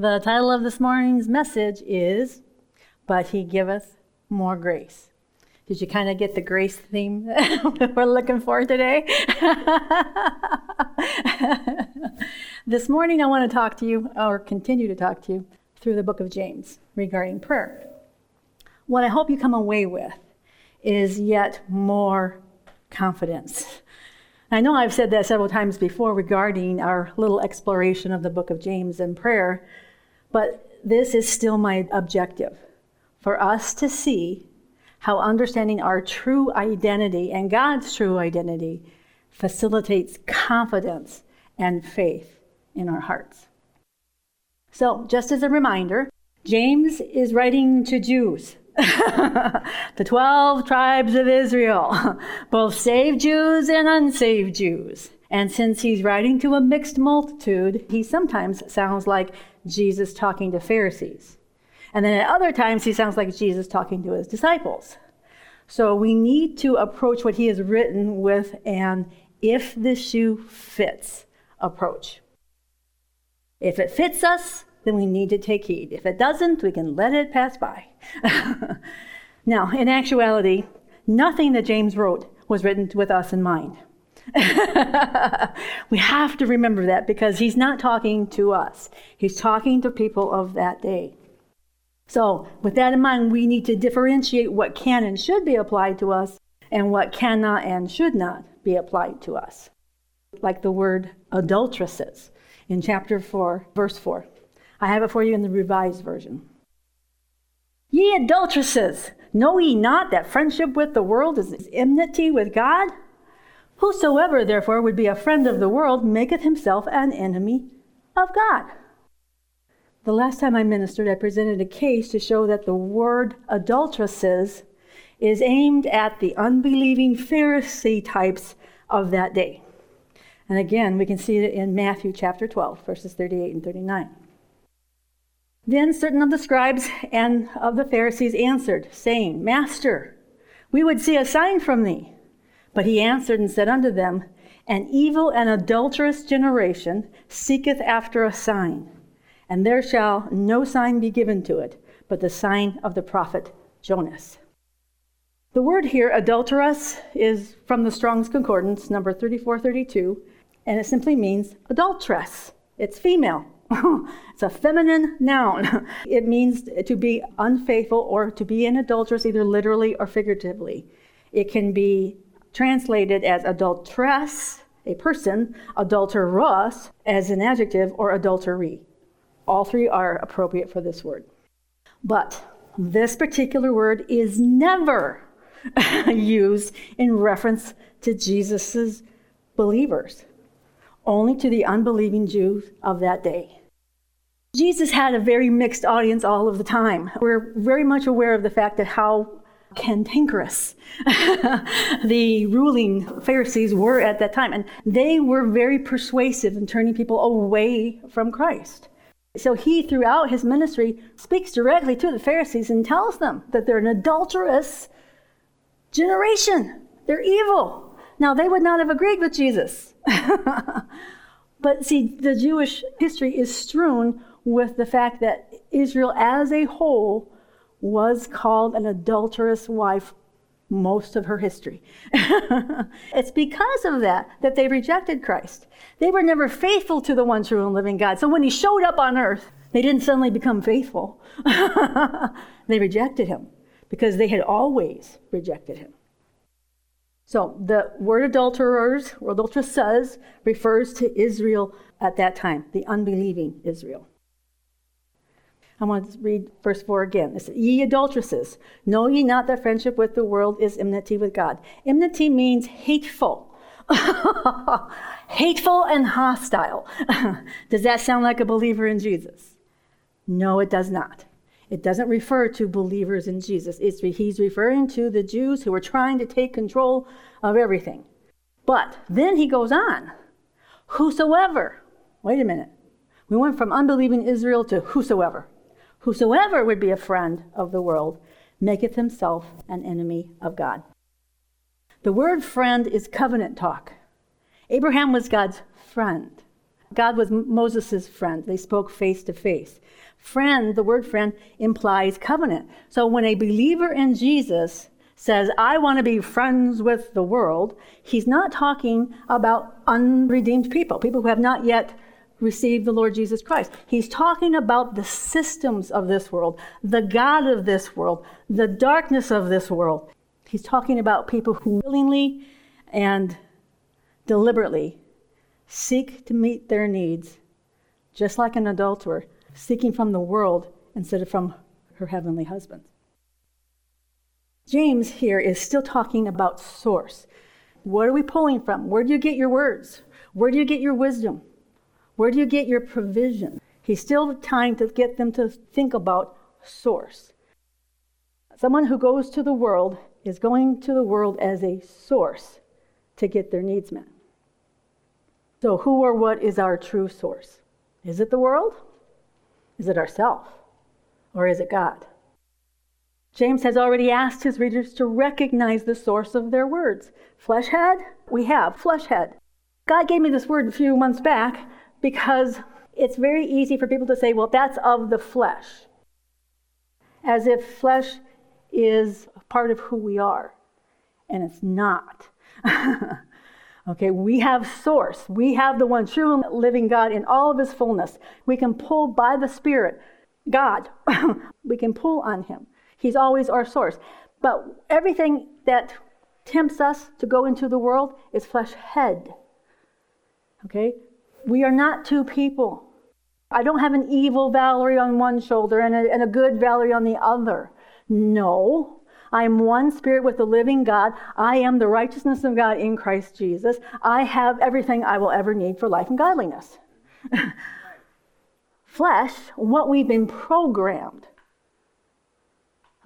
The title of this morning's message is But He Giveth More Grace. Did you kind of get the grace theme we're looking for today? this morning, I want to talk to you, or continue to talk to you, through the book of James regarding prayer. What I hope you come away with is yet more confidence. I know I've said that several times before regarding our little exploration of the book of James and prayer, but this is still my objective for us to see how understanding our true identity and God's true identity facilitates confidence and faith in our hearts. So, just as a reminder, James is writing to Jews, the 12 tribes of Israel, both saved Jews and unsaved Jews. And since he's writing to a mixed multitude, he sometimes sounds like Jesus talking to Pharisees. And then at other times, he sounds like Jesus talking to his disciples. So we need to approach what he has written with an if the shoe fits approach. If it fits us, then we need to take heed. If it doesn't, we can let it pass by. now, in actuality, nothing that James wrote was written with us in mind. we have to remember that because he's not talking to us, he's talking to people of that day. So, with that in mind, we need to differentiate what can and should be applied to us and what cannot and should not be applied to us. Like the word adulteresses in chapter 4, verse 4. I have it for you in the Revised Version. Ye adulteresses, know ye not that friendship with the world is enmity with God? Whosoever therefore would be a friend of the world maketh himself an enemy of God. The last time I ministered, I presented a case to show that the word adulteresses is aimed at the unbelieving Pharisee types of that day. And again, we can see it in Matthew chapter 12, verses 38 and 39. Then certain of the scribes and of the Pharisees answered, saying, Master, we would see a sign from thee. But he answered and said unto them, An evil and adulterous generation seeketh after a sign, and there shall no sign be given to it, but the sign of the prophet Jonas. The word here, adulterous, is from the Strong's Concordance, number 3432, and it simply means adulteress. It's female. it's a feminine noun. it means to be unfaithful or to be an adulteress, either literally or figuratively. It can be translated as adulteress, a person, adulterous as an adjective, or adultery. All three are appropriate for this word. But this particular word is never used in reference to Jesus' believers, only to the unbelieving Jews of that day. Jesus had a very mixed audience all of the time. We're very much aware of the fact that how cantankerous the ruling Pharisees were at that time. And they were very persuasive in turning people away from Christ. So he, throughout his ministry, speaks directly to the Pharisees and tells them that they're an adulterous generation. They're evil. Now, they would not have agreed with Jesus. but see, the Jewish history is strewn with the fact that Israel as a whole was called an adulterous wife most of her history. it's because of that that they rejected Christ. They were never faithful to the one true and living God. So when he showed up on earth, they didn't suddenly become faithful. they rejected him because they had always rejected him. So the word adulterers or adulteresses refers to Israel at that time, the unbelieving Israel. I want to read verse 4 again. It says, Ye adulteresses, know ye not that friendship with the world is enmity with God? Enmity means hateful. hateful and hostile. does that sound like a believer in Jesus? No, it does not. It doesn't refer to believers in Jesus. It's, he's referring to the Jews who were trying to take control of everything. But then he goes on, whosoever. Wait a minute. We went from unbelieving Israel to whosoever. Whosoever would be a friend of the world maketh himself an enemy of God. The word friend is covenant talk. Abraham was God's friend. God was Moses' friend. They spoke face to face. Friend, the word friend, implies covenant. So when a believer in Jesus says, I want to be friends with the world, he's not talking about unredeemed people, people who have not yet received the Lord Jesus Christ. He's talking about the systems of this world, the God of this world, the darkness of this world. He's talking about people who willingly and deliberately seek to meet their needs, just like an adulterer seeking from the world instead of from her heavenly husband. James here is still talking about source. What are we pulling from? Where do you get your words? Where do you get your wisdom? Where do you get your provision? He's still trying to get them to think about source. Someone who goes to the world is going to the world as a source to get their needs met. So, who or what is our true source? Is it the world? Is it ourself? Or is it God? James has already asked his readers to recognize the source of their words. Flesh head? We have flesh head. God gave me this word a few months back because it's very easy for people to say, well, that's of the flesh. As if flesh is part of who we are. And it's not. Okay, we have source. We have the one true living God in all of his fullness. We can pull by the Spirit, God, we can pull on him. He's always our source. But everything that tempts us to go into the world is flesh head. Okay? We are not two people. I don't have an evil Valerie on one shoulder and a, and a good Valerie on the other. No. I am one spirit with the living God. I am the righteousness of God in Christ Jesus. I have everything I will ever need for life and godliness. Flesh, what we've been programmed.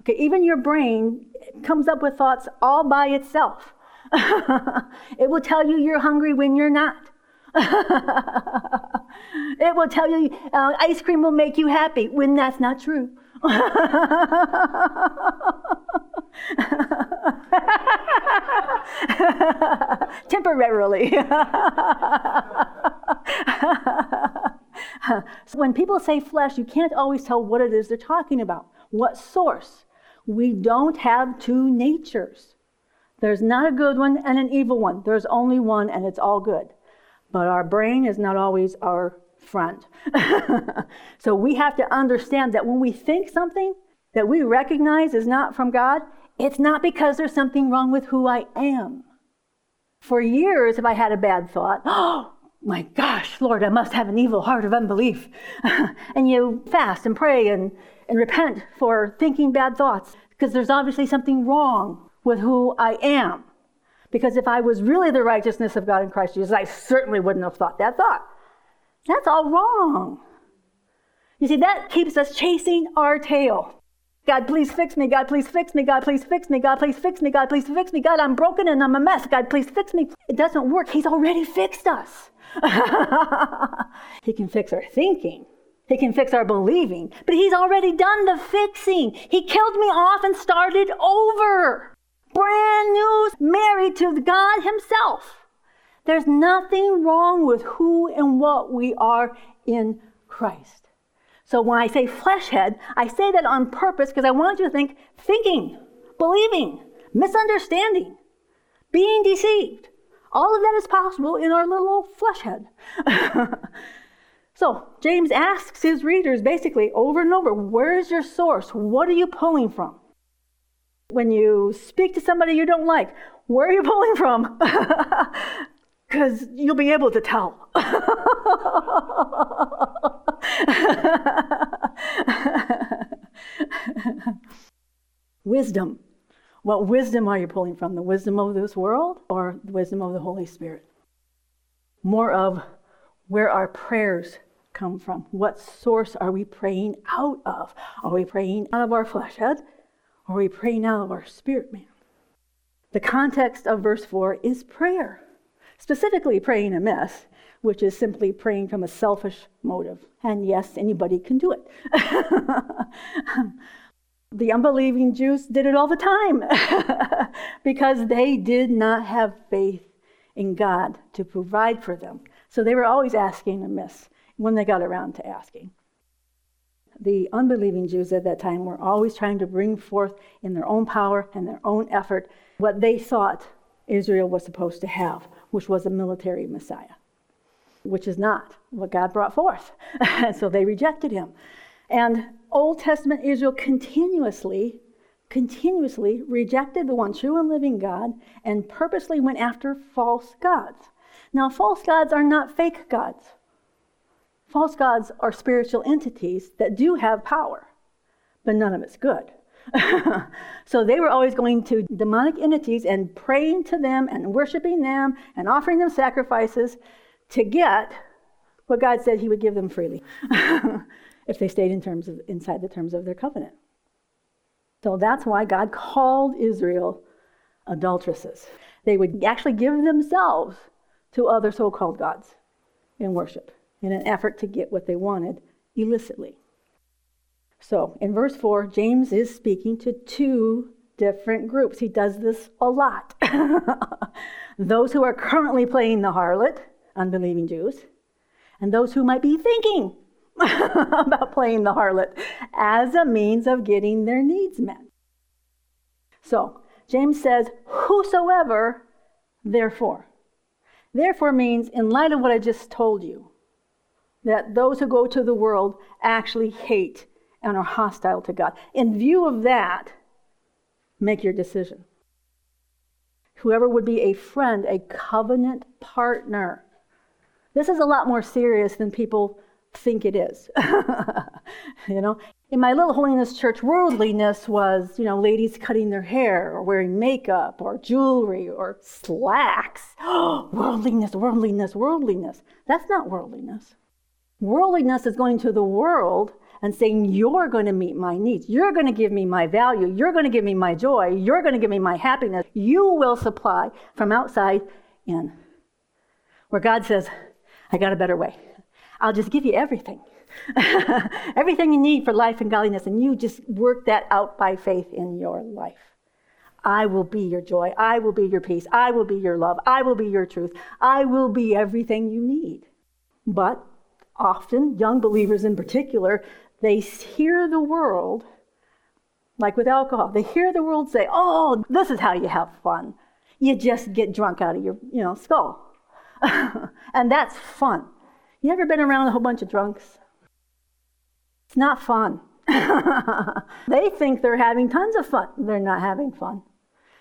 Okay, even your brain comes up with thoughts all by itself. it will tell you you're hungry when you're not. it will tell you uh, ice cream will make you happy when that's not true. Temporarily. so when people say flesh, you can't always tell what it is they're talking about. What source? We don't have two natures. There's not a good one and an evil one. There's only one, and it's all good. But our brain is not always our friend. so we have to understand that when we think something that we recognize is not from God, it's not because there's something wrong with who I am. For years, if I had a bad thought, oh my gosh, Lord, I must have an evil heart of unbelief. and you fast and pray and, and repent for thinking bad thoughts because there's obviously something wrong with who I am. Because if I was really the righteousness of God in Christ Jesus, I certainly wouldn't have thought that thought. That's all wrong. You see, that keeps us chasing our tail. God, please fix me. God, please fix me. God, please fix me. God, please fix me. God, please fix me. God, I'm broken and I'm a mess. God, please fix me. It doesn't work. He's already fixed us. he can fix our thinking. He can fix our believing. But He's already done the fixing. He killed me off and started over. Brand new, married to God Himself. There's nothing wrong with who and what we are in Christ. So when I say flesh head, I say that on purpose because I want you to think thinking, believing, misunderstanding, being deceived. All of that is possible in our little flesh head. so James asks his readers basically over and over where's your source? What are you pulling from? When you speak to somebody you don't like, where are you pulling from? because you'll be able to tell. wisdom. What wisdom are you pulling from? The wisdom of this world or the wisdom of the Holy Spirit? More of where our prayers come from. What source are we praying out of? Are we praying out of our flesh head or we pray now of our spirit man? The context of verse 4 is prayer specifically praying amiss, which is simply praying from a selfish motive. And yes, anybody can do it. the unbelieving Jews did it all the time because they did not have faith in God to provide for them. So they were always asking amiss when they got around to asking. The unbelieving Jews at that time were always trying to bring forth in their own power and their own effort what they thought Israel was supposed to have, which was a military Messiah, which is not what God brought forth. so they rejected him. And Old Testament Israel continuously, continuously rejected the one true and living God and purposely went after false gods. Now, false gods are not fake gods. False gods are spiritual entities that do have power, but none of it's good. so they were always going to demonic entities and praying to them and worshiping them and offering them sacrifices to get what God said He would give them freely if they stayed in terms of, inside the terms of their covenant. So that's why God called Israel adulteresses. They would actually give themselves to other so called gods in worship in an effort to get what they wanted illicitly. So, in verse 4, James is speaking to two different groups. He does this a lot. those who are currently playing the harlot, unbelieving Jews, and those who might be thinking about playing the harlot as a means of getting their needs met. So, James says, Whosoever, therefore. Therefore means, in light of what I just told you, that those who go to the world actually hate and are hostile to God. In view of that, make your decision. Whoever would be a friend, a covenant partner. This is a lot more serious than people think it is. you know, in my little holiness church, worldliness was, you know, ladies cutting their hair or wearing makeup or jewelry or slacks. worldliness, worldliness, worldliness. That's not worldliness. Worldliness is going to the world and saying, You're going to meet my needs. You're going to give me my value. You're going to give me my joy. You're going to give me my happiness. You will supply from outside in. Where God says, I got a better way. I'll just give you everything. everything you need for life and godliness, and you just work that out by faith in your life. I will be your joy. I will be your peace. I will be your love. I will be your truth. I will be everything you need. But often, young believers in particular, they hear the world, like with alcohol, they hear the world say, oh, this is how you have fun. You just get drunk out of your you know, skull. and that's fun. You ever been around a whole bunch of drunks? It's not fun. they think they're having tons of fun. They're not having fun.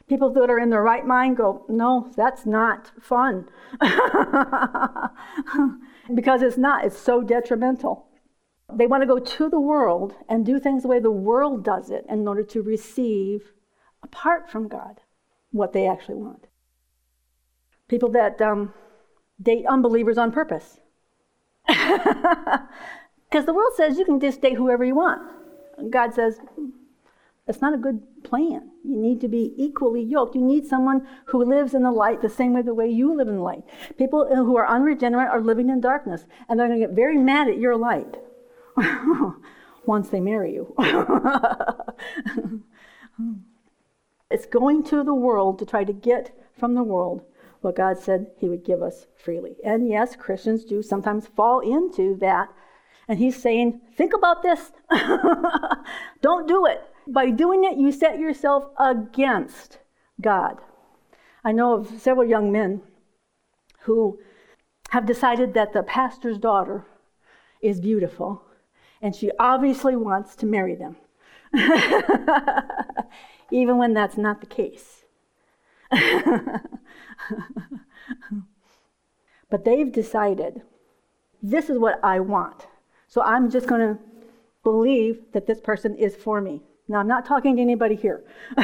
People that are in their right mind go, no, that's not fun. because it's not, it's so detrimental. They want to go to the world and do things the way the world does it in order to receive, apart from God, what they actually want. People that um, date unbelievers on purpose. Because the world says you can just date whoever you want. God says, that's not a good plan. You need to be equally yoked. You need someone who lives in the light the same way the way you live in the light. People who are unregenerate are living in darkness, and they're going to get very mad at your light once they marry you. it's going to the world to try to get from the world what God said He would give us freely. And yes, Christians do sometimes fall into that. And He's saying, think about this. Don't do it. By doing it, you set yourself against God. I know of several young men who have decided that the pastor's daughter is beautiful and she obviously wants to marry them, even when that's not the case. but they've decided this is what I want. So I'm just going to believe that this person is for me. Now, I'm not talking to anybody here.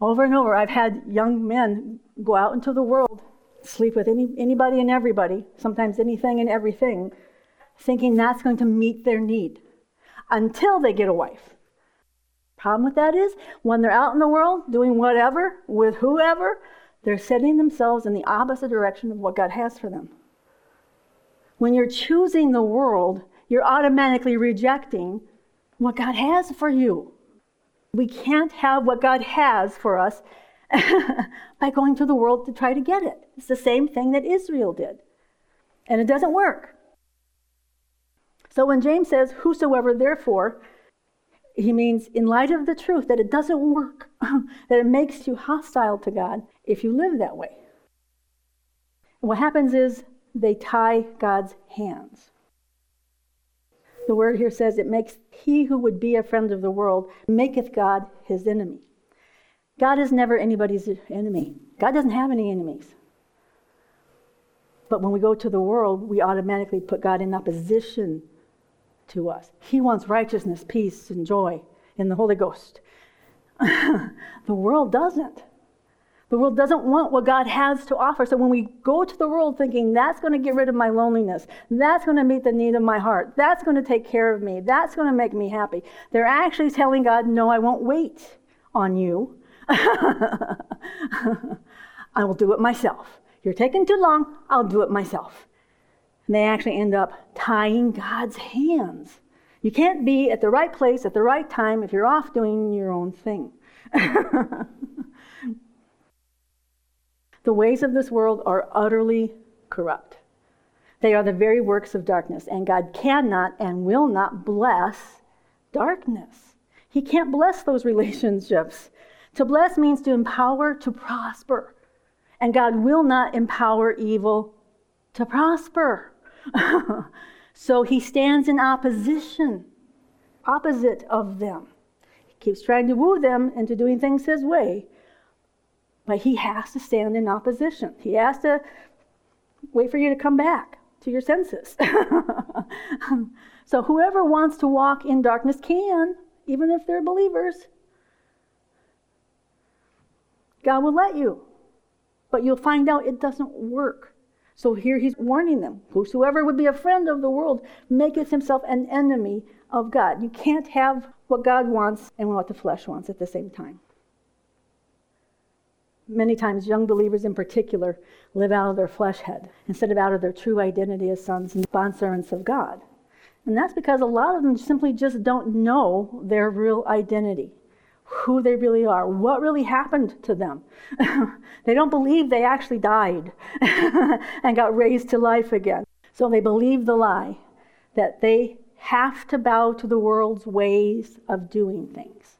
over and over, I've had young men go out into the world, sleep with any, anybody and everybody, sometimes anything and everything, thinking that's going to meet their need until they get a wife. Problem with that is, when they're out in the world doing whatever with whoever, they're setting themselves in the opposite direction of what God has for them. When you're choosing the world, you're automatically rejecting what God has for you. We can't have what God has for us by going to the world to try to get it. It's the same thing that Israel did. And it doesn't work. So when James says, Whosoever therefore, he means in light of the truth that it doesn't work, that it makes you hostile to God if you live that way. What happens is they tie God's hands. The word here says it makes he who would be a friend of the world maketh God his enemy. God is never anybody's enemy. God doesn't have any enemies. But when we go to the world, we automatically put God in opposition to us. He wants righteousness, peace, and joy in the Holy Ghost. the world doesn't. The world doesn't want what God has to offer. So when we go to the world thinking that's going to get rid of my loneliness, that's going to meet the need of my heart, that's going to take care of me, that's going to make me happy, they're actually telling God, no, I won't wait on you. I will do it myself. You're taking too long, I'll do it myself. And they actually end up tying God's hands. You can't be at the right place at the right time if you're off doing your own thing. the ways of this world are utterly corrupt. They are the very works of darkness, and God cannot and will not bless darkness. He can't bless those relationships. To bless means to empower, to prosper. And God will not empower evil to prosper. so he stands in opposition, opposite of them. He keeps trying to woo them into doing things his way, but he has to stand in opposition. He has to wait for you to come back to your senses. so whoever wants to walk in darkness can, even if they're believers. God will let you, but you'll find out it doesn't work. So here he's warning them Whosoever would be a friend of the world maketh himself an enemy of God. You can't have what God wants and what the flesh wants at the same time. Many times, young believers in particular live out of their flesh head instead of out of their true identity as sons and bondservants of God. And that's because a lot of them simply just don't know their real identity who they really are, what really happened to them. they don't believe they actually died and got raised to life again. So they believe the lie that they have to bow to the world's ways of doing things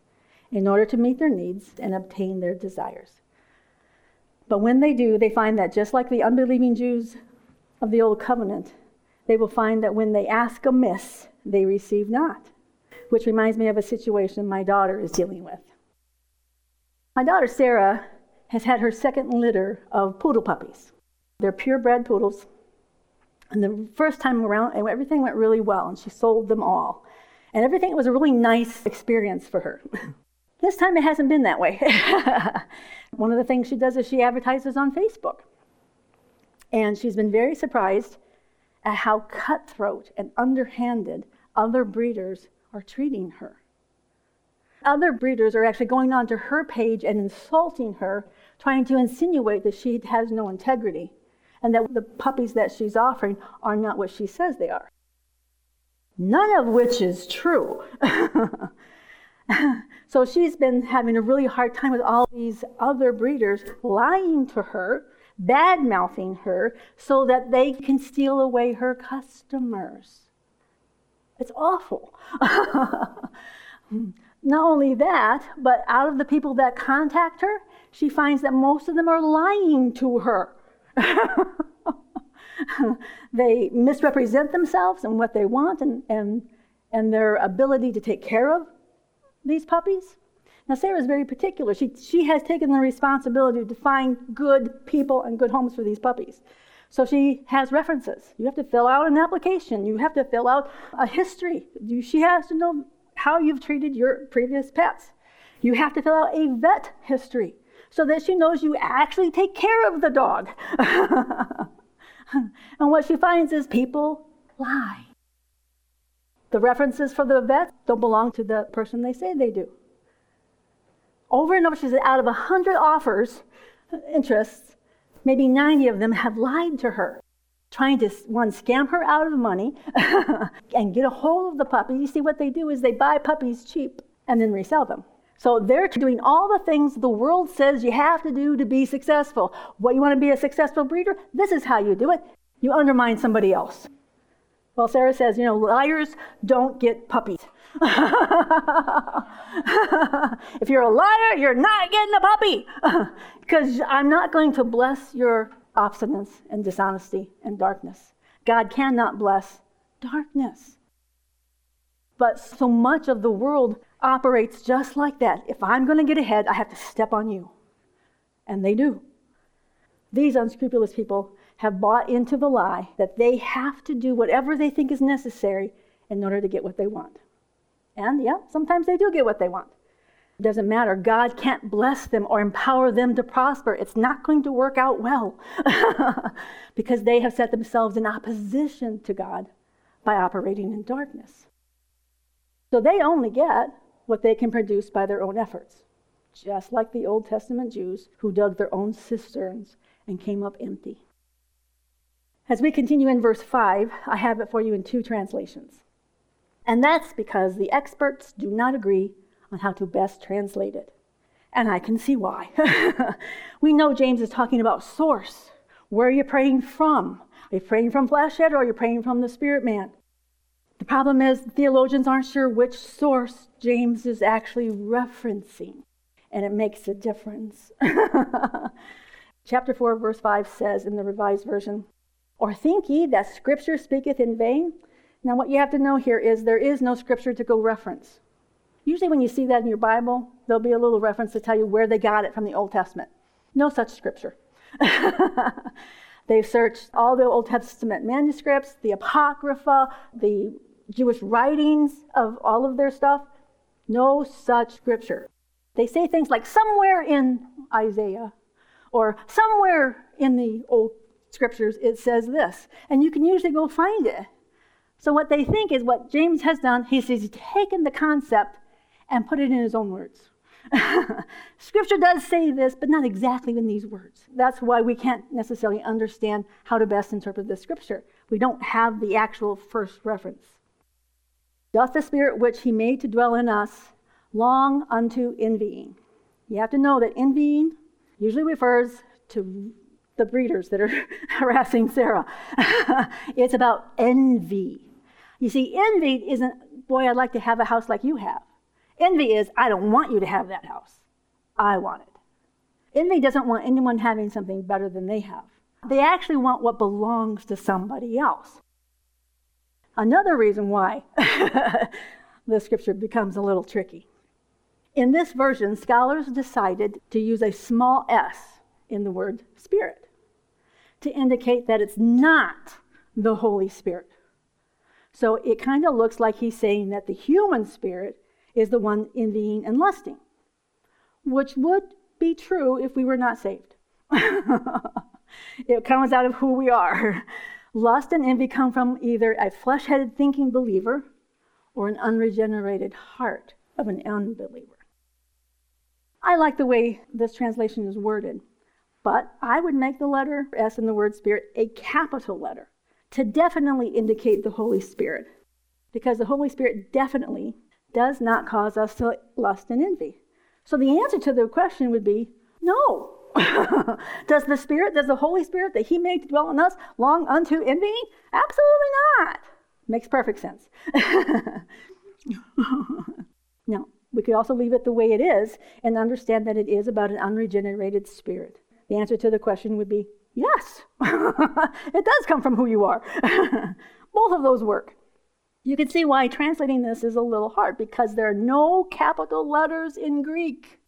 in order to meet their needs and obtain their desires. But when they do, they find that just like the unbelieving Jews of the Old Covenant, they will find that when they ask amiss, they receive not which reminds me of a situation my daughter is dealing with. My daughter Sarah has had her second litter of poodle puppies. They're purebred poodles. And the first time around, everything went really well, and she sold them all. And everything was a really nice experience for her. this time it hasn't been that way. One of the things she does is she advertises on Facebook. And she's been very surprised at how cutthroat and underhanded other breeders are treating her. Other breeders are actually going onto her page and insulting her, trying to insinuate that she has no integrity and that the puppies that she's offering are not what she says they are. None of which is true. so she's been having a really hard time with all these other breeders lying to her, bad mouthing her, so that they can steal away her customers. It's awful. Not only that, but out of the people that contact her, she finds that most of them are lying to her. they misrepresent themselves and what they want and, and, and their ability to take care of these puppies. Now, Sarah is very particular. She, she has taken the responsibility to find good people and good homes for these puppies. So she has references. You have to fill out an application. You have to fill out a history. She has to know how you've treated your previous pets. You have to fill out a vet history so that she knows you actually take care of the dog. and what she finds is people lie. The references for the vet don't belong to the person they say they do. Over and over, she said, out of 100 offers, interests, Maybe 90 of them have lied to her, trying to, one, scam her out of money and get a hold of the puppy. You see, what they do is they buy puppies cheap and then resell them. So they're doing all the things the world says you have to do to be successful. What you want to be a successful breeder? This is how you do it. You undermine somebody else. Well, Sarah says, you know, liars don't get puppies. if you're a liar, you're not getting a puppy. Because I'm not going to bless your obstinance and dishonesty and darkness. God cannot bless darkness. But so much of the world operates just like that. If I'm going to get ahead, I have to step on you. And they do. These unscrupulous people have bought into the lie that they have to do whatever they think is necessary in order to get what they want. And yeah, sometimes they do get what they want. It doesn't matter. God can't bless them or empower them to prosper. It's not going to work out well because they have set themselves in opposition to God by operating in darkness. So they only get what they can produce by their own efforts, just like the Old Testament Jews who dug their own cisterns and came up empty. As we continue in verse 5, I have it for you in two translations. And that's because the experts do not agree on how to best translate it. And I can see why. we know James is talking about source. Where are you praying from? Are you praying from flesh head or are you praying from the spirit man? The problem is, theologians aren't sure which source James is actually referencing, and it makes a difference. Chapter 4, verse 5 says in the Revised Version, Or think ye that Scripture speaketh in vain? Now, what you have to know here is there is no Scripture to go reference. Usually, when you see that in your Bible, there'll be a little reference to tell you where they got it from the Old Testament. No such Scripture. They've searched all the Old Testament manuscripts, the Apocrypha, the Jewish writings of all of their stuff, no such scripture. They say things like somewhere in Isaiah or somewhere in the old scriptures it says this, and you can usually go find it. So what they think is what James has done, he's, he's taken the concept and put it in his own words. Scripture does say this, but not exactly in these words. That's why we can't necessarily understand how to best interpret the scripture. We don't have the actual first reference doth the Spirit which he made to dwell in us long unto envying. You have to know that envying usually refers to the breeders that are harassing Sarah. it's about envy. You see, envy isn't, boy, I'd like to have a house like you have. Envy is, I don't want you to have that house. I want it. Envy doesn't want anyone having something better than they have. They actually want what belongs to somebody else. Another reason why the scripture becomes a little tricky. In this version, scholars decided to use a small s in the word Spirit to indicate that it's not the Holy Spirit. So it kind of looks like he's saying that the human spirit is the one envying and lusting, which would be true if we were not saved. it comes out of who we are. Lust and envy come from either a flesh headed thinking believer or an unregenerated heart of an unbeliever. I like the way this translation is worded, but I would make the letter S in the word Spirit a capital letter to definitely indicate the Holy Spirit, because the Holy Spirit definitely does not cause us to lust and envy. So the answer to the question would be no. does the Spirit, does the Holy Spirit that He made to dwell in us long unto envying? Absolutely not. Makes perfect sense. now, we could also leave it the way it is and understand that it is about an unregenerated spirit. The answer to the question would be yes. it does come from who you are. Both of those work. You can see why translating this is a little hard because there are no capital letters in Greek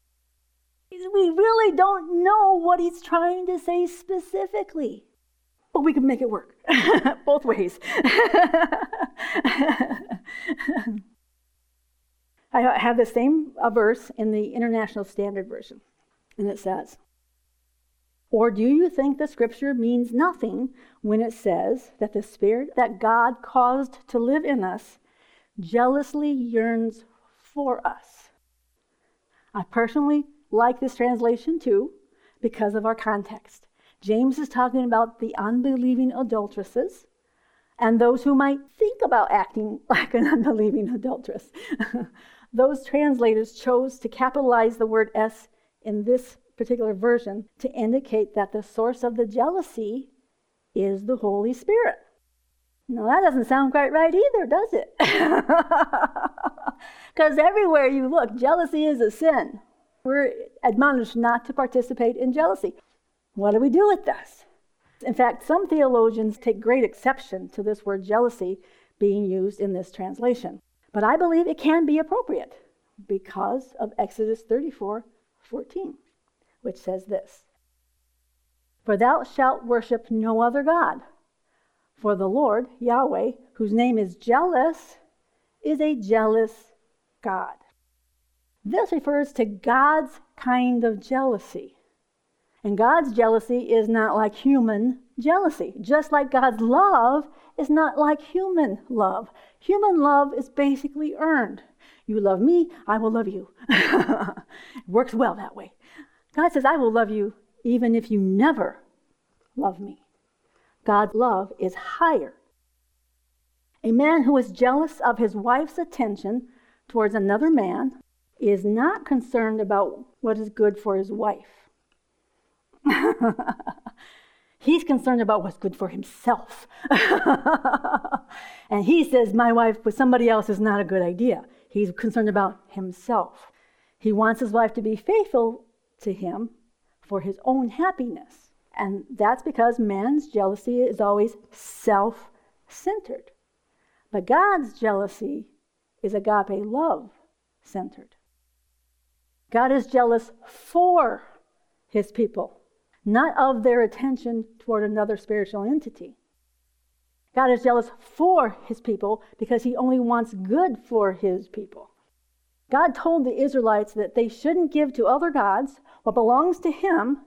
we really don't know what he's trying to say specifically. But we can make it work both ways. I have the same verse in the International Standard Version, and it says, Or do you think the scripture means nothing when it says that the spirit that God caused to live in us jealously yearns for us? I personally like this translation too because of our context. James is talking about the unbelieving adulteresses and those who might think about acting like an unbelieving adulteress. those translators chose to capitalize the word S in this particular version to indicate that the source of the jealousy is the Holy Spirit. Now, that doesn't sound quite right either, does it? Because everywhere you look, jealousy is a sin. We're admonished not to participate in jealousy. What do we do with this? In fact, some theologians take great exception to this word jealousy being used in this translation. But I believe it can be appropriate because of Exodus 34 14, which says this For thou shalt worship no other God, for the Lord, Yahweh, whose name is jealous, is a jealous God. This refers to God's kind of jealousy. And God's jealousy is not like human jealousy, just like God's love is not like human love. Human love is basically earned. You love me, I will love you. it works well that way. God says, I will love you even if you never love me. God's love is higher. A man who is jealous of his wife's attention towards another man is not concerned about what is good for his wife. He's concerned about what's good for himself. and he says, My wife with somebody else is not a good idea. He's concerned about himself. He wants his wife to be faithful to him for his own happiness. And that's because man's jealousy is always self centered. But God's jealousy is agape love centered. God is jealous for his people, not of their attention toward another spiritual entity. God is jealous for his people because he only wants good for his people. God told the Israelites that they shouldn't give to other gods what belongs to him,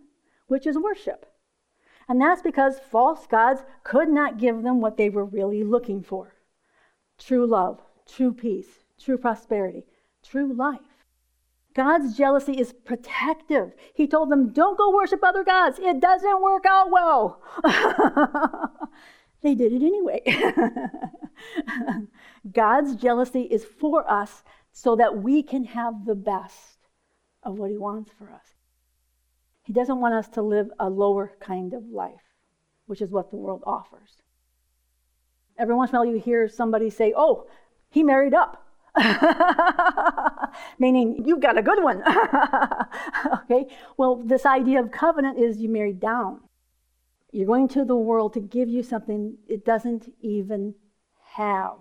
which is worship. And that's because false gods could not give them what they were really looking for true love, true peace, true prosperity, true life. God's jealousy is protective. He told them, Don't go worship other gods. It doesn't work out well. they did it anyway. God's jealousy is for us so that we can have the best of what He wants for us. He doesn't want us to live a lower kind of life, which is what the world offers. Every once in a while, you hear somebody say, Oh, he married up. meaning you've got a good one. okay? Well, this idea of covenant is you marry down. You're going to the world to give you something it doesn't even have.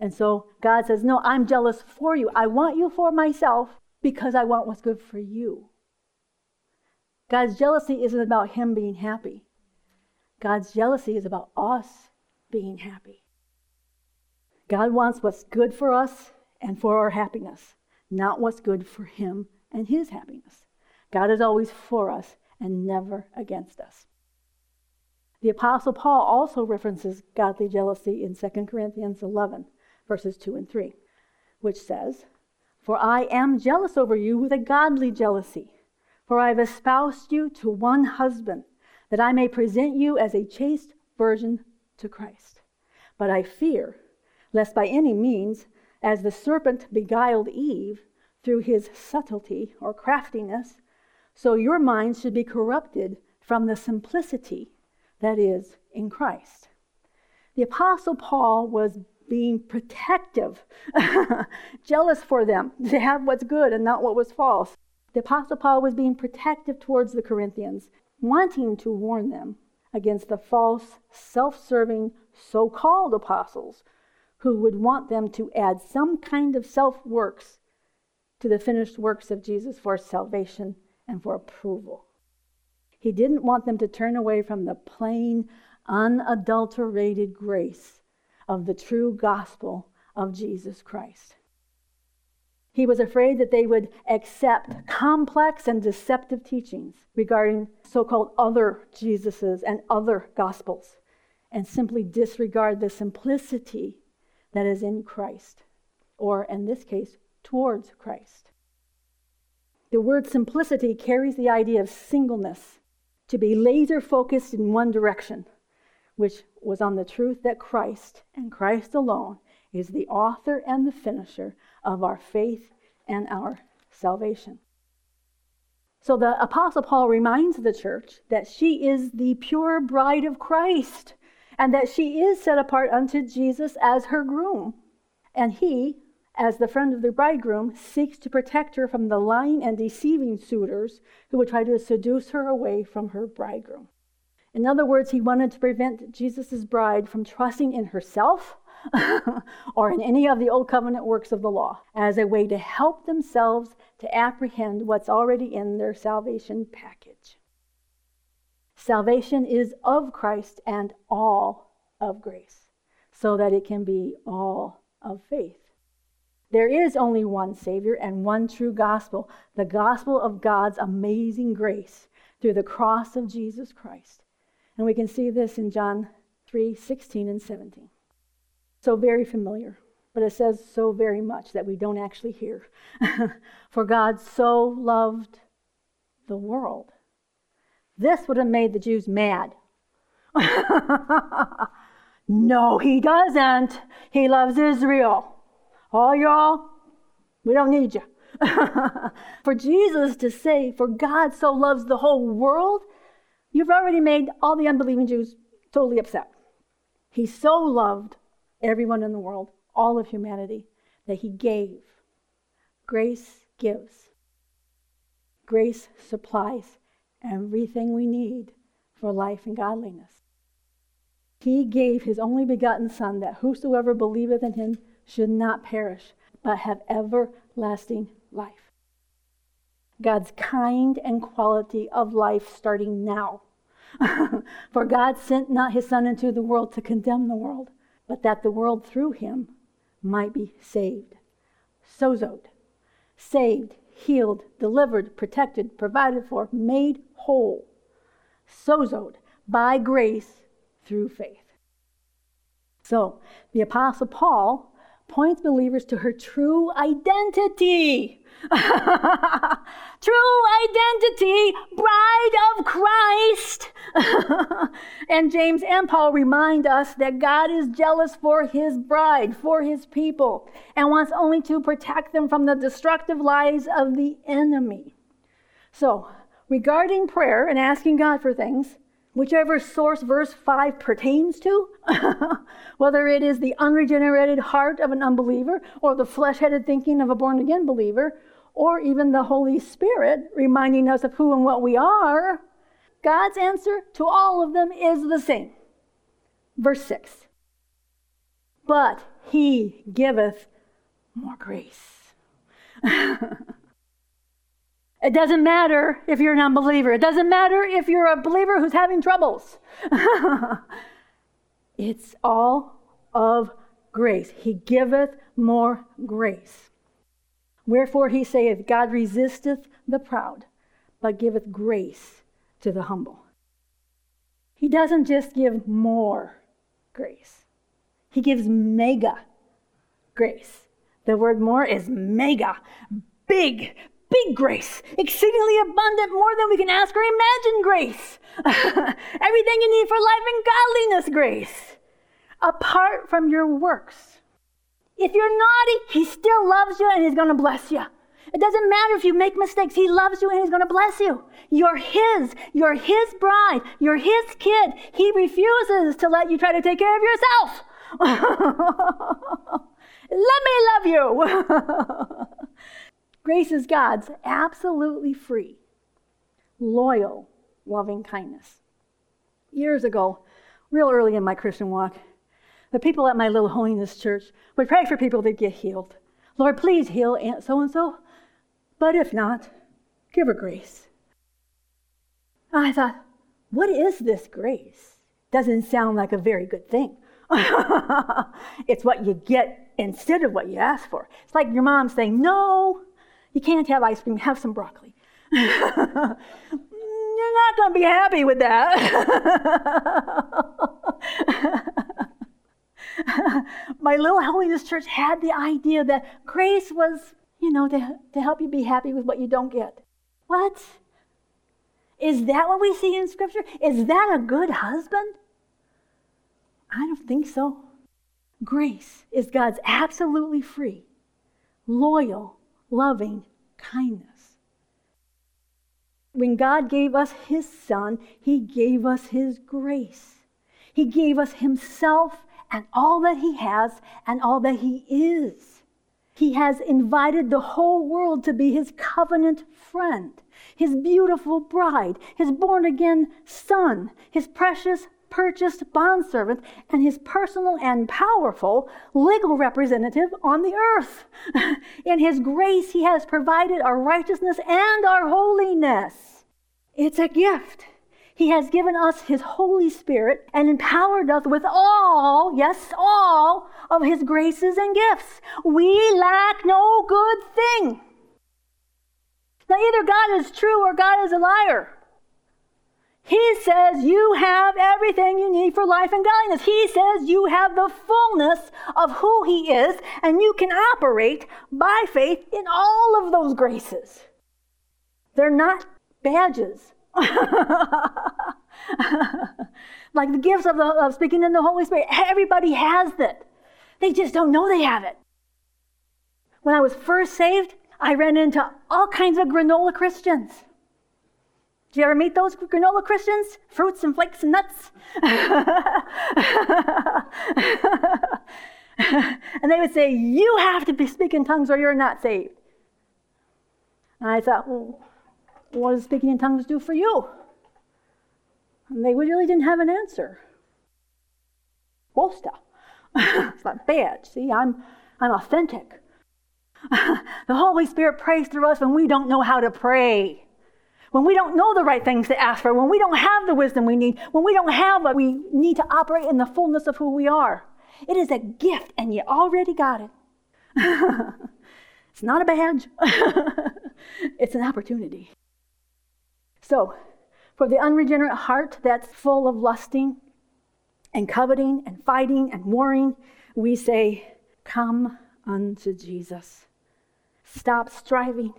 And so God says, No, I'm jealous for you. I want you for myself because I want what's good for you. God's jealousy isn't about Him being happy, God's jealousy is about us being happy. God wants what's good for us and for our happiness, not what's good for Him and His happiness. God is always for us and never against us. The Apostle Paul also references godly jealousy in 2 Corinthians 11, verses 2 and 3, which says, For I am jealous over you with a godly jealousy, for I have espoused you to one husband, that I may present you as a chaste virgin to Christ. But I fear lest by any means, as the serpent beguiled Eve through his subtlety or craftiness, so your minds should be corrupted from the simplicity that is in Christ. The Apostle Paul was being protective, jealous for them to have what's good and not what was false. The Apostle Paul was being protective towards the Corinthians, wanting to warn them against the false, self serving, so called apostles who would want them to add some kind of self works to the finished works of Jesus for salvation and for approval. He didn't want them to turn away from the plain, unadulterated grace of the true gospel of Jesus Christ. He was afraid that they would accept complex and deceptive teachings regarding so called other Jesuses and other gospels and simply disregard the simplicity that is in Christ, or in this case, towards Christ. The word simplicity carries the idea of singleness, to be laser focused in one direction, which was on the truth that Christ and Christ alone is the author and the finisher of our faith and our salvation. So the Apostle Paul reminds the church that she is the pure bride of Christ and that she is set apart unto Jesus as her groom. And he, as the friend of the bridegroom, seeks to protect her from the lying and deceiving suitors who would try to seduce her away from her bridegroom. In other words, he wanted to prevent Jesus' bride from trusting in herself or in any of the old covenant works of the law as a way to help themselves to apprehend what's already in their salvation package. Salvation is of Christ and all of grace, so that it can be all of faith. There is only one Savior and one true gospel, the gospel of God's amazing grace through the cross of Jesus Christ. And we can see this in John 3 16 and 17. So very familiar, but it says so very much that we don't actually hear. For God so loved the world. This would have made the Jews mad. no, he doesn't. He loves Israel. All y'all, we don't need you. for Jesus to say, For God so loves the whole world, you've already made all the unbelieving Jews totally upset. He so loved everyone in the world, all of humanity, that he gave. Grace gives. Grace supplies everything we need for life and godliness. He gave his only begotten Son that whosoever believeth in him should not perish, but have everlasting life. God's kind and quality of life starting now. For God sent not his Son into the world to condemn the world, but that the world through him might be saved. Sozoed, saved, healed, delivered, protected, provided for, made whole. Sozoed, by grace through faith. So, the Apostle Paul points believers to her true identity. True identity, bride of Christ. and James and Paul remind us that God is jealous for his bride, for his people, and wants only to protect them from the destructive lies of the enemy. So, regarding prayer and asking God for things, whichever source verse 5 pertains to, whether it is the unregenerated heart of an unbeliever or the flesh headed thinking of a born again believer, or even the Holy Spirit reminding us of who and what we are, God's answer to all of them is the same. Verse 6 But he giveth more grace. It doesn't matter if you're an unbeliever. It doesn't matter if you're a believer who's having troubles. it's all of grace. He giveth more grace. Wherefore he saith, God resisteth the proud, but giveth grace to the humble. He doesn't just give more grace, he gives mega grace. The word more is mega, big, big grace, exceedingly abundant, more than we can ask or imagine grace. Everything you need for life and godliness grace, apart from your works. If you're naughty, He still loves you and He's going to bless you. It doesn't matter if you make mistakes, He loves you and He's going to bless you. You're His. You're His bride. You're His kid. He refuses to let you try to take care of yourself. let me love you. Grace is God's absolutely free, loyal, loving kindness. Years ago, real early in my Christian walk, the people at my little holiness church would pray for people to get healed. Lord, please heal Aunt so and so, but if not, give her grace. I thought, what is this grace? Doesn't sound like a very good thing. it's what you get instead of what you ask for. It's like your mom saying, No, you can't have ice cream, have some broccoli. You're not going to be happy with that. My little holiness church had the idea that grace was, you know, to, to help you be happy with what you don't get. What? Is that what we see in Scripture? Is that a good husband? I don't think so. Grace is God's absolutely free, loyal, loving kindness. When God gave us His Son, He gave us His grace. He gave us Himself and all that He has and all that He is. He has invited the whole world to be His covenant friend, His beautiful bride, His born again Son, His precious purchased bondservant and his personal and powerful legal representative on the earth. In his grace, he has provided our righteousness and our holiness. It's a gift. He has given us His Holy Spirit and empowered us with all, yes, all of His graces and gifts. We lack no good thing. Now, either God is true or God is a liar. He says you have everything you need for life and godliness. He says you have the fullness of who He is, and you can operate by faith in all of those graces. They're not badges. like the gifts of, the, of speaking in the Holy Spirit, everybody has that. They just don't know they have it. When I was first saved, I ran into all kinds of granola Christians. Do you ever meet those granola Christians? Fruits and flakes and nuts? and they would say, You have to be speaking tongues or you're not saved. And I thought, Well, what does speaking in tongues do for you? And they really didn't have an answer. Bosta. it's not bad. See, I'm, I'm authentic. the Holy Spirit prays through us when we don't know how to pray when we don't know the right things to ask for, when we don't have the wisdom we need, when we don't have what we need to operate in the fullness of who we are. It is a gift, and you already got it. it's not a badge, it's an opportunity. So, for the unregenerate heart that's full of lusting and coveting and fighting and warring, we say, Come unto Jesus. Stop striving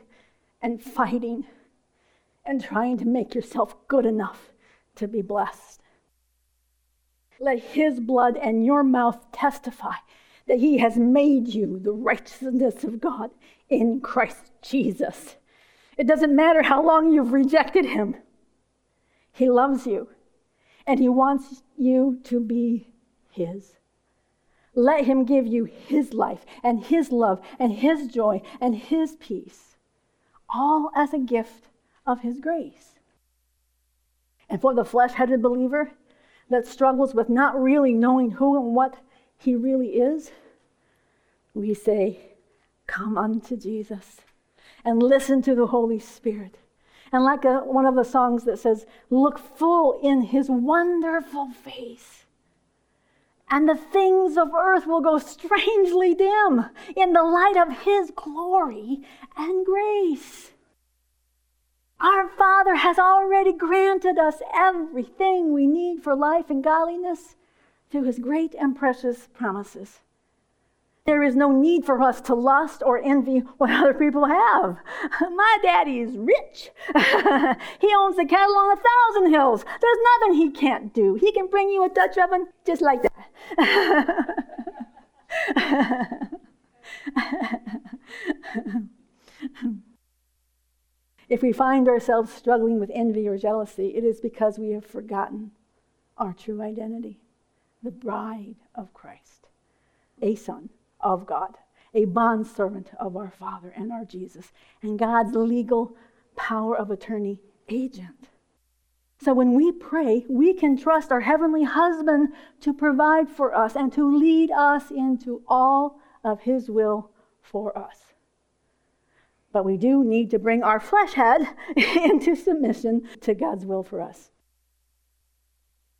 and fighting and trying to make yourself good enough to be blessed. Let his blood and your mouth testify that he has made you the righteousness of God in Christ Jesus. It doesn't matter how long you've rejected him, he loves you and he wants you to be his. Let him give you his life and his love and his joy and his peace, all as a gift of His grace. And for the flesh headed believer that struggles with not really knowing who and what He really is, we say, Come unto Jesus and listen to the Holy Spirit. And like a, one of the songs that says, Look full in His wonderful face and the things of earth will go strangely dim in the light of His glory and grace. Our Father has already granted us everything we need for life and godliness through His great and precious promises. There is no need for us to lust or envy what other people have. My daddy is rich. he owns the cattle on a thousand hills. There's nothing he can't do. He can bring you a Dutch oven just like that. If we find ourselves struggling with envy or jealousy, it is because we have forgotten our true identity the bride of Christ, a son of God, a bondservant of our Father and our Jesus, and God's legal power of attorney agent. So when we pray, we can trust our heavenly husband to provide for us and to lead us into all of his will for us. But we do need to bring our flesh head into submission to God's will for us.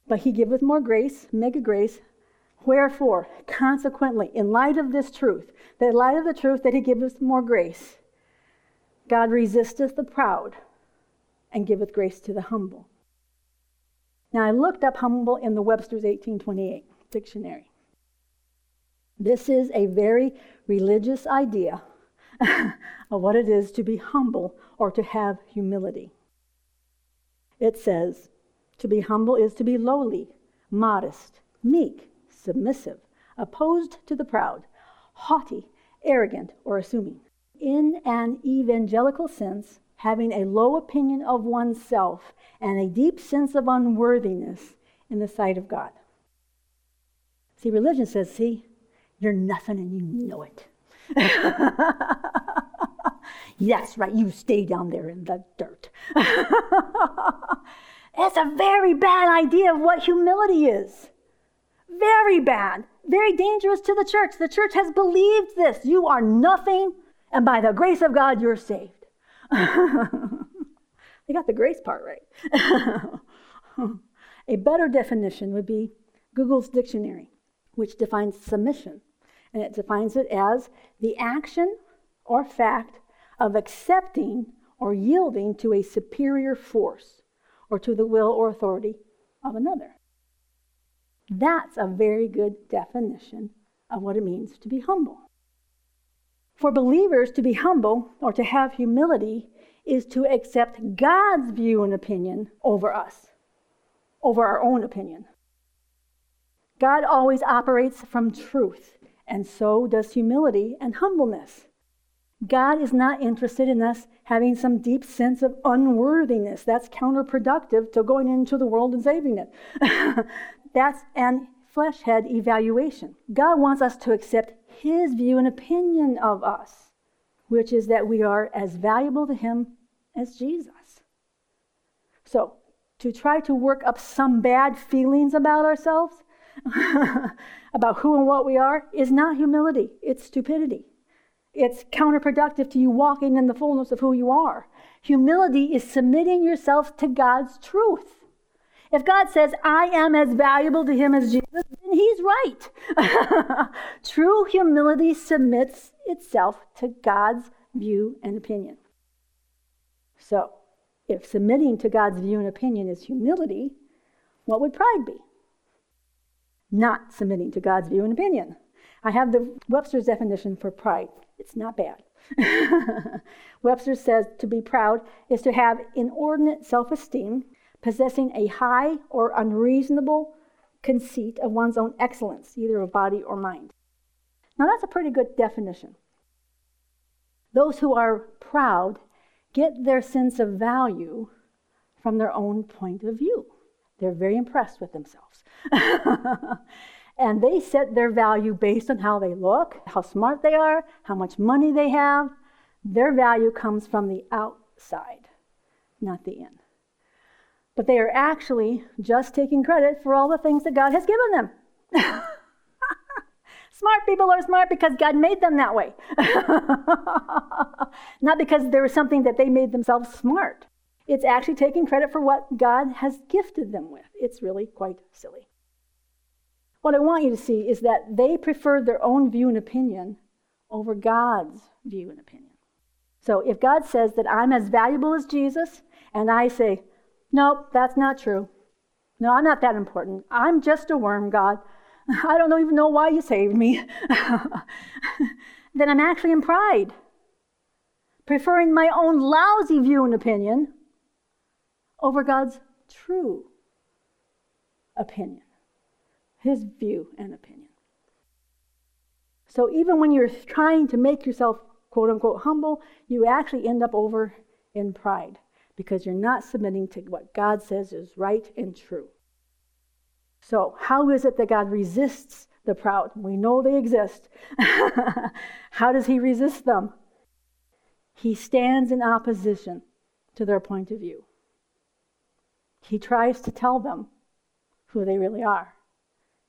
But he giveth more grace, mega grace. Wherefore, consequently, in light of this truth, in light of the truth that he giveth more grace, God resisteth the proud and giveth grace to the humble. Now, I looked up humble in the Webster's 1828 dictionary. This is a very religious idea of what it is to be humble or to have humility. It says, to be humble is to be lowly, modest, meek, submissive, opposed to the proud, haughty, arrogant, or assuming. In an evangelical sense, having a low opinion of oneself and a deep sense of unworthiness in the sight of God. See, religion says, see, you're nothing and you know it. That's right, you stay down there in the dirt. That's a very bad idea of what humility is. Very bad. Very dangerous to the church. The church has believed this. You are nothing, and by the grace of God, you're saved. they got the grace part right. a better definition would be Google's dictionary, which defines submission. And it defines it as the action or fact of accepting or yielding to a superior force or to the will or authority of another. That's a very good definition of what it means to be humble. For believers to be humble or to have humility is to accept God's view and opinion over us, over our own opinion. God always operates from truth, and so does humility and humbleness. God is not interested in us having some deep sense of unworthiness. That's counterproductive to going into the world and saving it. That's an flesh head evaluation. God wants us to accept His view and opinion of us, which is that we are as valuable to Him as Jesus. So, to try to work up some bad feelings about ourselves, about who and what we are, is not humility, it's stupidity. It's counterproductive to you walking in the fullness of who you are. Humility is submitting yourself to God's truth. If God says, I am as valuable to him as Jesus, then he's right. True humility submits itself to God's view and opinion. So, if submitting to God's view and opinion is humility, what would pride be? Not submitting to God's view and opinion. I have the Webster's definition for pride. It's not bad. Webster says to be proud is to have inordinate self esteem, possessing a high or unreasonable conceit of one's own excellence, either of body or mind. Now, that's a pretty good definition. Those who are proud get their sense of value from their own point of view. They're very impressed with themselves. And they set their value based on how they look, how smart they are, how much money they have. Their value comes from the outside, not the in. But they are actually just taking credit for all the things that God has given them. smart people are smart because God made them that way, not because there was something that they made themselves smart. It's actually taking credit for what God has gifted them with. It's really quite silly. What I want you to see is that they preferred their own view and opinion over God's view and opinion. So if God says that I'm as valuable as Jesus, and I say, nope, that's not true. No, I'm not that important. I'm just a worm, God. I don't even know why you saved me. then I'm actually in pride, preferring my own lousy view and opinion over God's true opinion his view and opinion. So even when you're trying to make yourself quote unquote humble, you actually end up over in pride because you're not submitting to what God says is right and true. So, how is it that God resists the proud? We know they exist. how does he resist them? He stands in opposition to their point of view. He tries to tell them who they really are.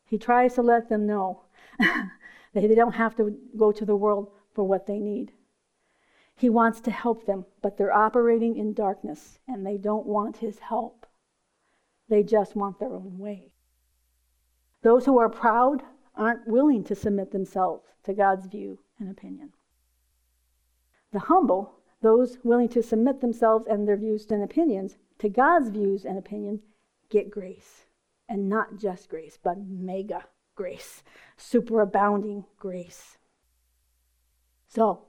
He tries to let them know that they don't have to go to the world for what they need. He wants to help them, but they're operating in darkness and they don't want his help. They just want their own way. Those who are proud aren't willing to submit themselves to God's view and opinion. The humble, those willing to submit themselves and their views and opinions to God's views and opinion, get grace and not just grace, but mega grace, superabounding grace. So,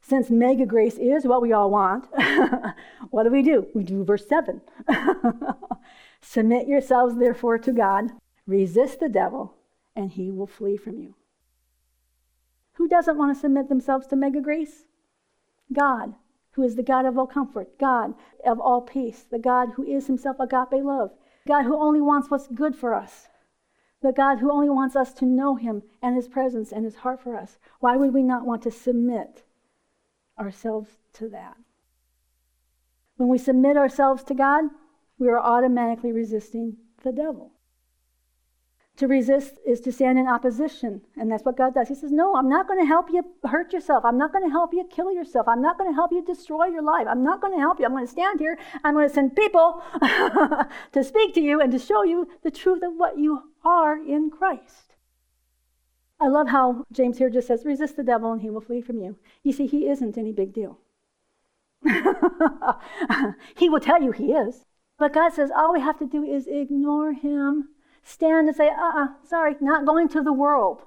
since mega grace is what we all want, what do we do? We do verse 7. Submit yourselves, therefore, to God, resist the devil, and he will flee from you. Who doesn't want to submit themselves to mega grace? God, who is the God of all comfort, God of all peace, the God who is himself agape love, God who only wants what's good for us, the God who only wants us to know him and his presence and his heart for us. Why would we not want to submit ourselves to that? When we submit ourselves to God, we are automatically resisting the devil. To resist is to stand in opposition, and that's what God does. He says, No, I'm not going to help you hurt yourself. I'm not going to help you kill yourself. I'm not going to help you destroy your life. I'm not going to help you. I'm going to stand here. I'm going to send people to speak to you and to show you the truth of what you are in Christ. I love how James here just says, Resist the devil and he will flee from you. You see, he isn't any big deal. he will tell you he is. But God says, All we have to do is ignore him stand and say, uh uh-uh, uh sorry, not going to the world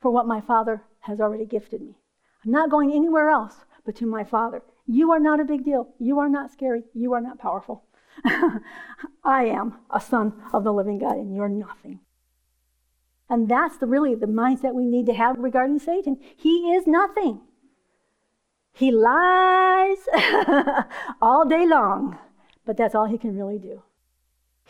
for what my Father has already gifted me. I'm not going anywhere else but to my Father. You are not a big deal. You are not scary. You are not powerful. I am a son of the living God, and you're nothing. And that's the, really the mindset we need to have regarding Satan. He is nothing. He lies all day long, but that's all he can really do.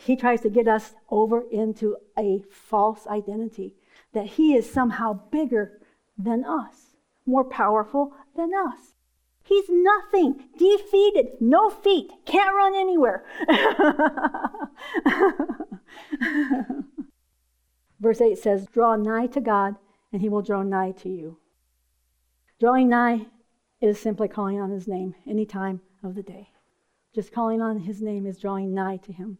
He tries to get us over into a false identity that he is somehow bigger than us, more powerful than us. He's nothing, defeated, no feet, can't run anywhere. Verse 8 says, Draw nigh to God, and he will draw nigh to you. Drawing nigh is simply calling on his name any time of the day. Just calling on his name is drawing nigh to him.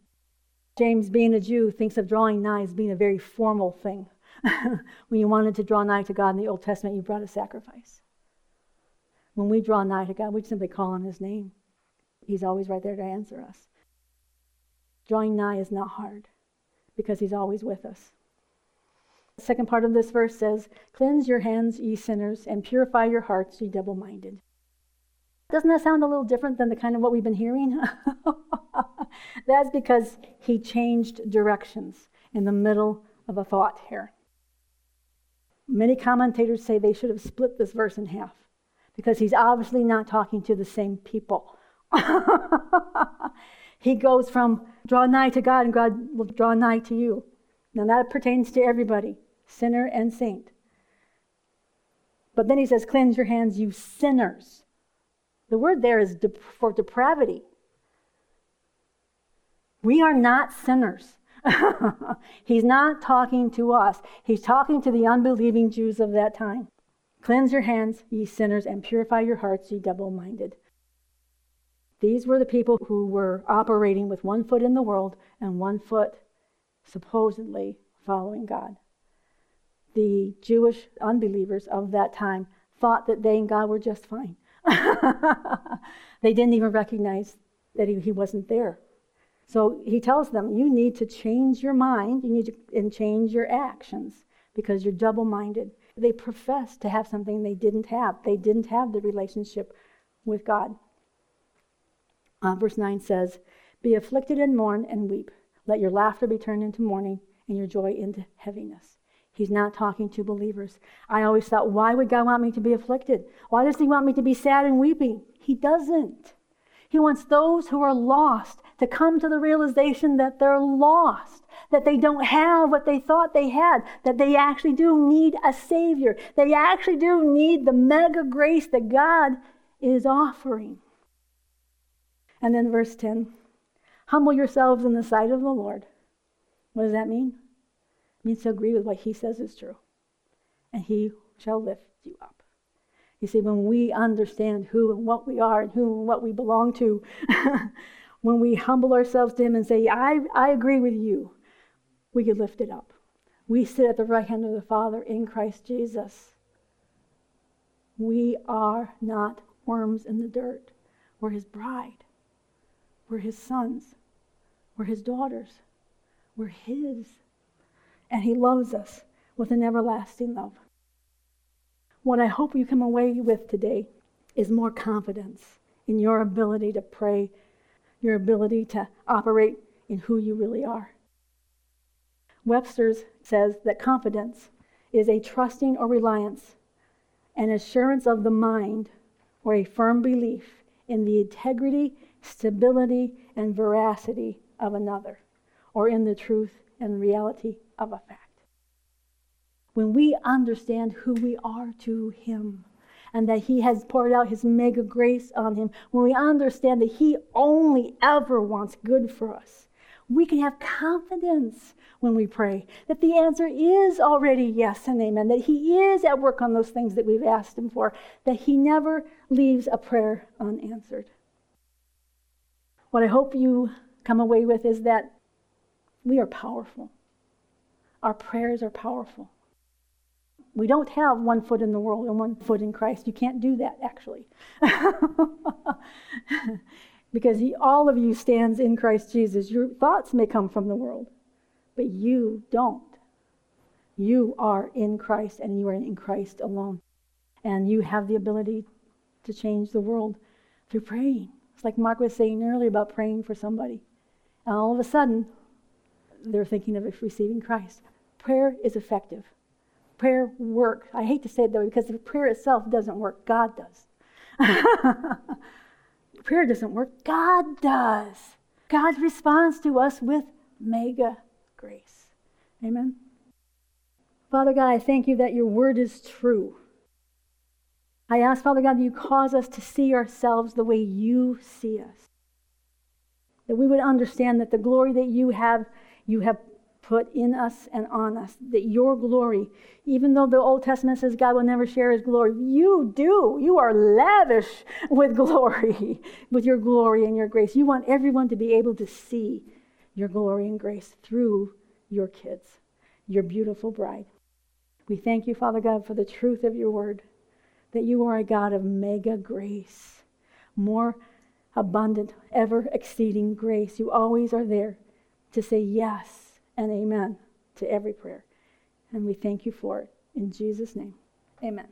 James, being a Jew, thinks of drawing nigh as being a very formal thing. when you wanted to draw nigh to God in the Old Testament, you brought a sacrifice. When we draw nigh to God, we simply call on His name. He's always right there to answer us. Drawing nigh is not hard because He's always with us. The second part of this verse says, Cleanse your hands, ye sinners, and purify your hearts, ye double minded. Doesn't that sound a little different than the kind of what we've been hearing? That's because he changed directions in the middle of a thought here. Many commentators say they should have split this verse in half because he's obviously not talking to the same people. he goes from draw nigh to God and God will draw nigh to you. Now that pertains to everybody, sinner and saint. But then he says, Cleanse your hands, you sinners. The word there is for depravity. We are not sinners. He's not talking to us. He's talking to the unbelieving Jews of that time. Cleanse your hands, ye sinners, and purify your hearts, ye double minded. These were the people who were operating with one foot in the world and one foot supposedly following God. The Jewish unbelievers of that time thought that they and God were just fine. they didn't even recognize that he, he wasn't there. So he tells them, you need to change your mind, you need to and change your actions because you're double minded. They profess to have something they didn't have. They didn't have the relationship with God. Uh, verse 9 says, Be afflicted and mourn and weep. Let your laughter be turned into mourning and your joy into heaviness. He's not talking to believers. I always thought, why would God want me to be afflicted? Why does He want me to be sad and weeping? He doesn't. He wants those who are lost to come to the realization that they're lost, that they don't have what they thought they had, that they actually do need a Savior. They actually do need the mega grace that God is offering. And then verse 10 Humble yourselves in the sight of the Lord. What does that mean? Means to agree with what He says is true, and He shall lift you up. You see, when we understand who and what we are and who and what we belong to, when we humble ourselves to Him and say, I, I agree with you, we get lifted up. We sit at the right hand of the Father in Christ Jesus. We are not worms in the dirt. We're His bride. We're His sons. We're His daughters. We're His. And He loves us with an everlasting love. What I hope you come away with today is more confidence in your ability to pray, your ability to operate in who you really are. Webster's says that confidence is a trusting or reliance an assurance of the mind, or a firm belief in the integrity, stability, and veracity of another, or in the truth and reality of a fact. When we understand who we are to Him, and that He has poured out His mega grace on Him, when we understand that He only ever wants good for us, we can have confidence when we pray that the answer is already yes and amen, that He is at work on those things that we've asked Him for, that He never leaves a prayer unanswered. What I hope you come away with is that we are powerful. Our prayers are powerful. We don't have one foot in the world and one foot in Christ. You can't do that, actually. because he, all of you stands in Christ Jesus. Your thoughts may come from the world, but you don't. You are in Christ and you are in Christ alone. And you have the ability to change the world through praying. It's like Mark was saying earlier about praying for somebody. And all of a sudden, they're thinking of receiving Christ. Prayer is effective. Prayer works. I hate to say it though, because prayer itself doesn't work. God does. prayer doesn't work. God does. God responds to us with mega grace. Amen. Father God, I thank you that your word is true. I ask, Father God, that you cause us to see ourselves the way you see us. That we would understand that the glory that you have, you have put in us and on us. That your glory, even though the Old Testament says God will never share his glory, you do. You are lavish with glory, with your glory and your grace. You want everyone to be able to see your glory and grace through your kids, your beautiful bride. We thank you, Father God, for the truth of your word, that you are a God of mega grace, more abundant, ever exceeding grace. You always are there to say yes and amen to every prayer. And we thank you for it. In Jesus' name, amen.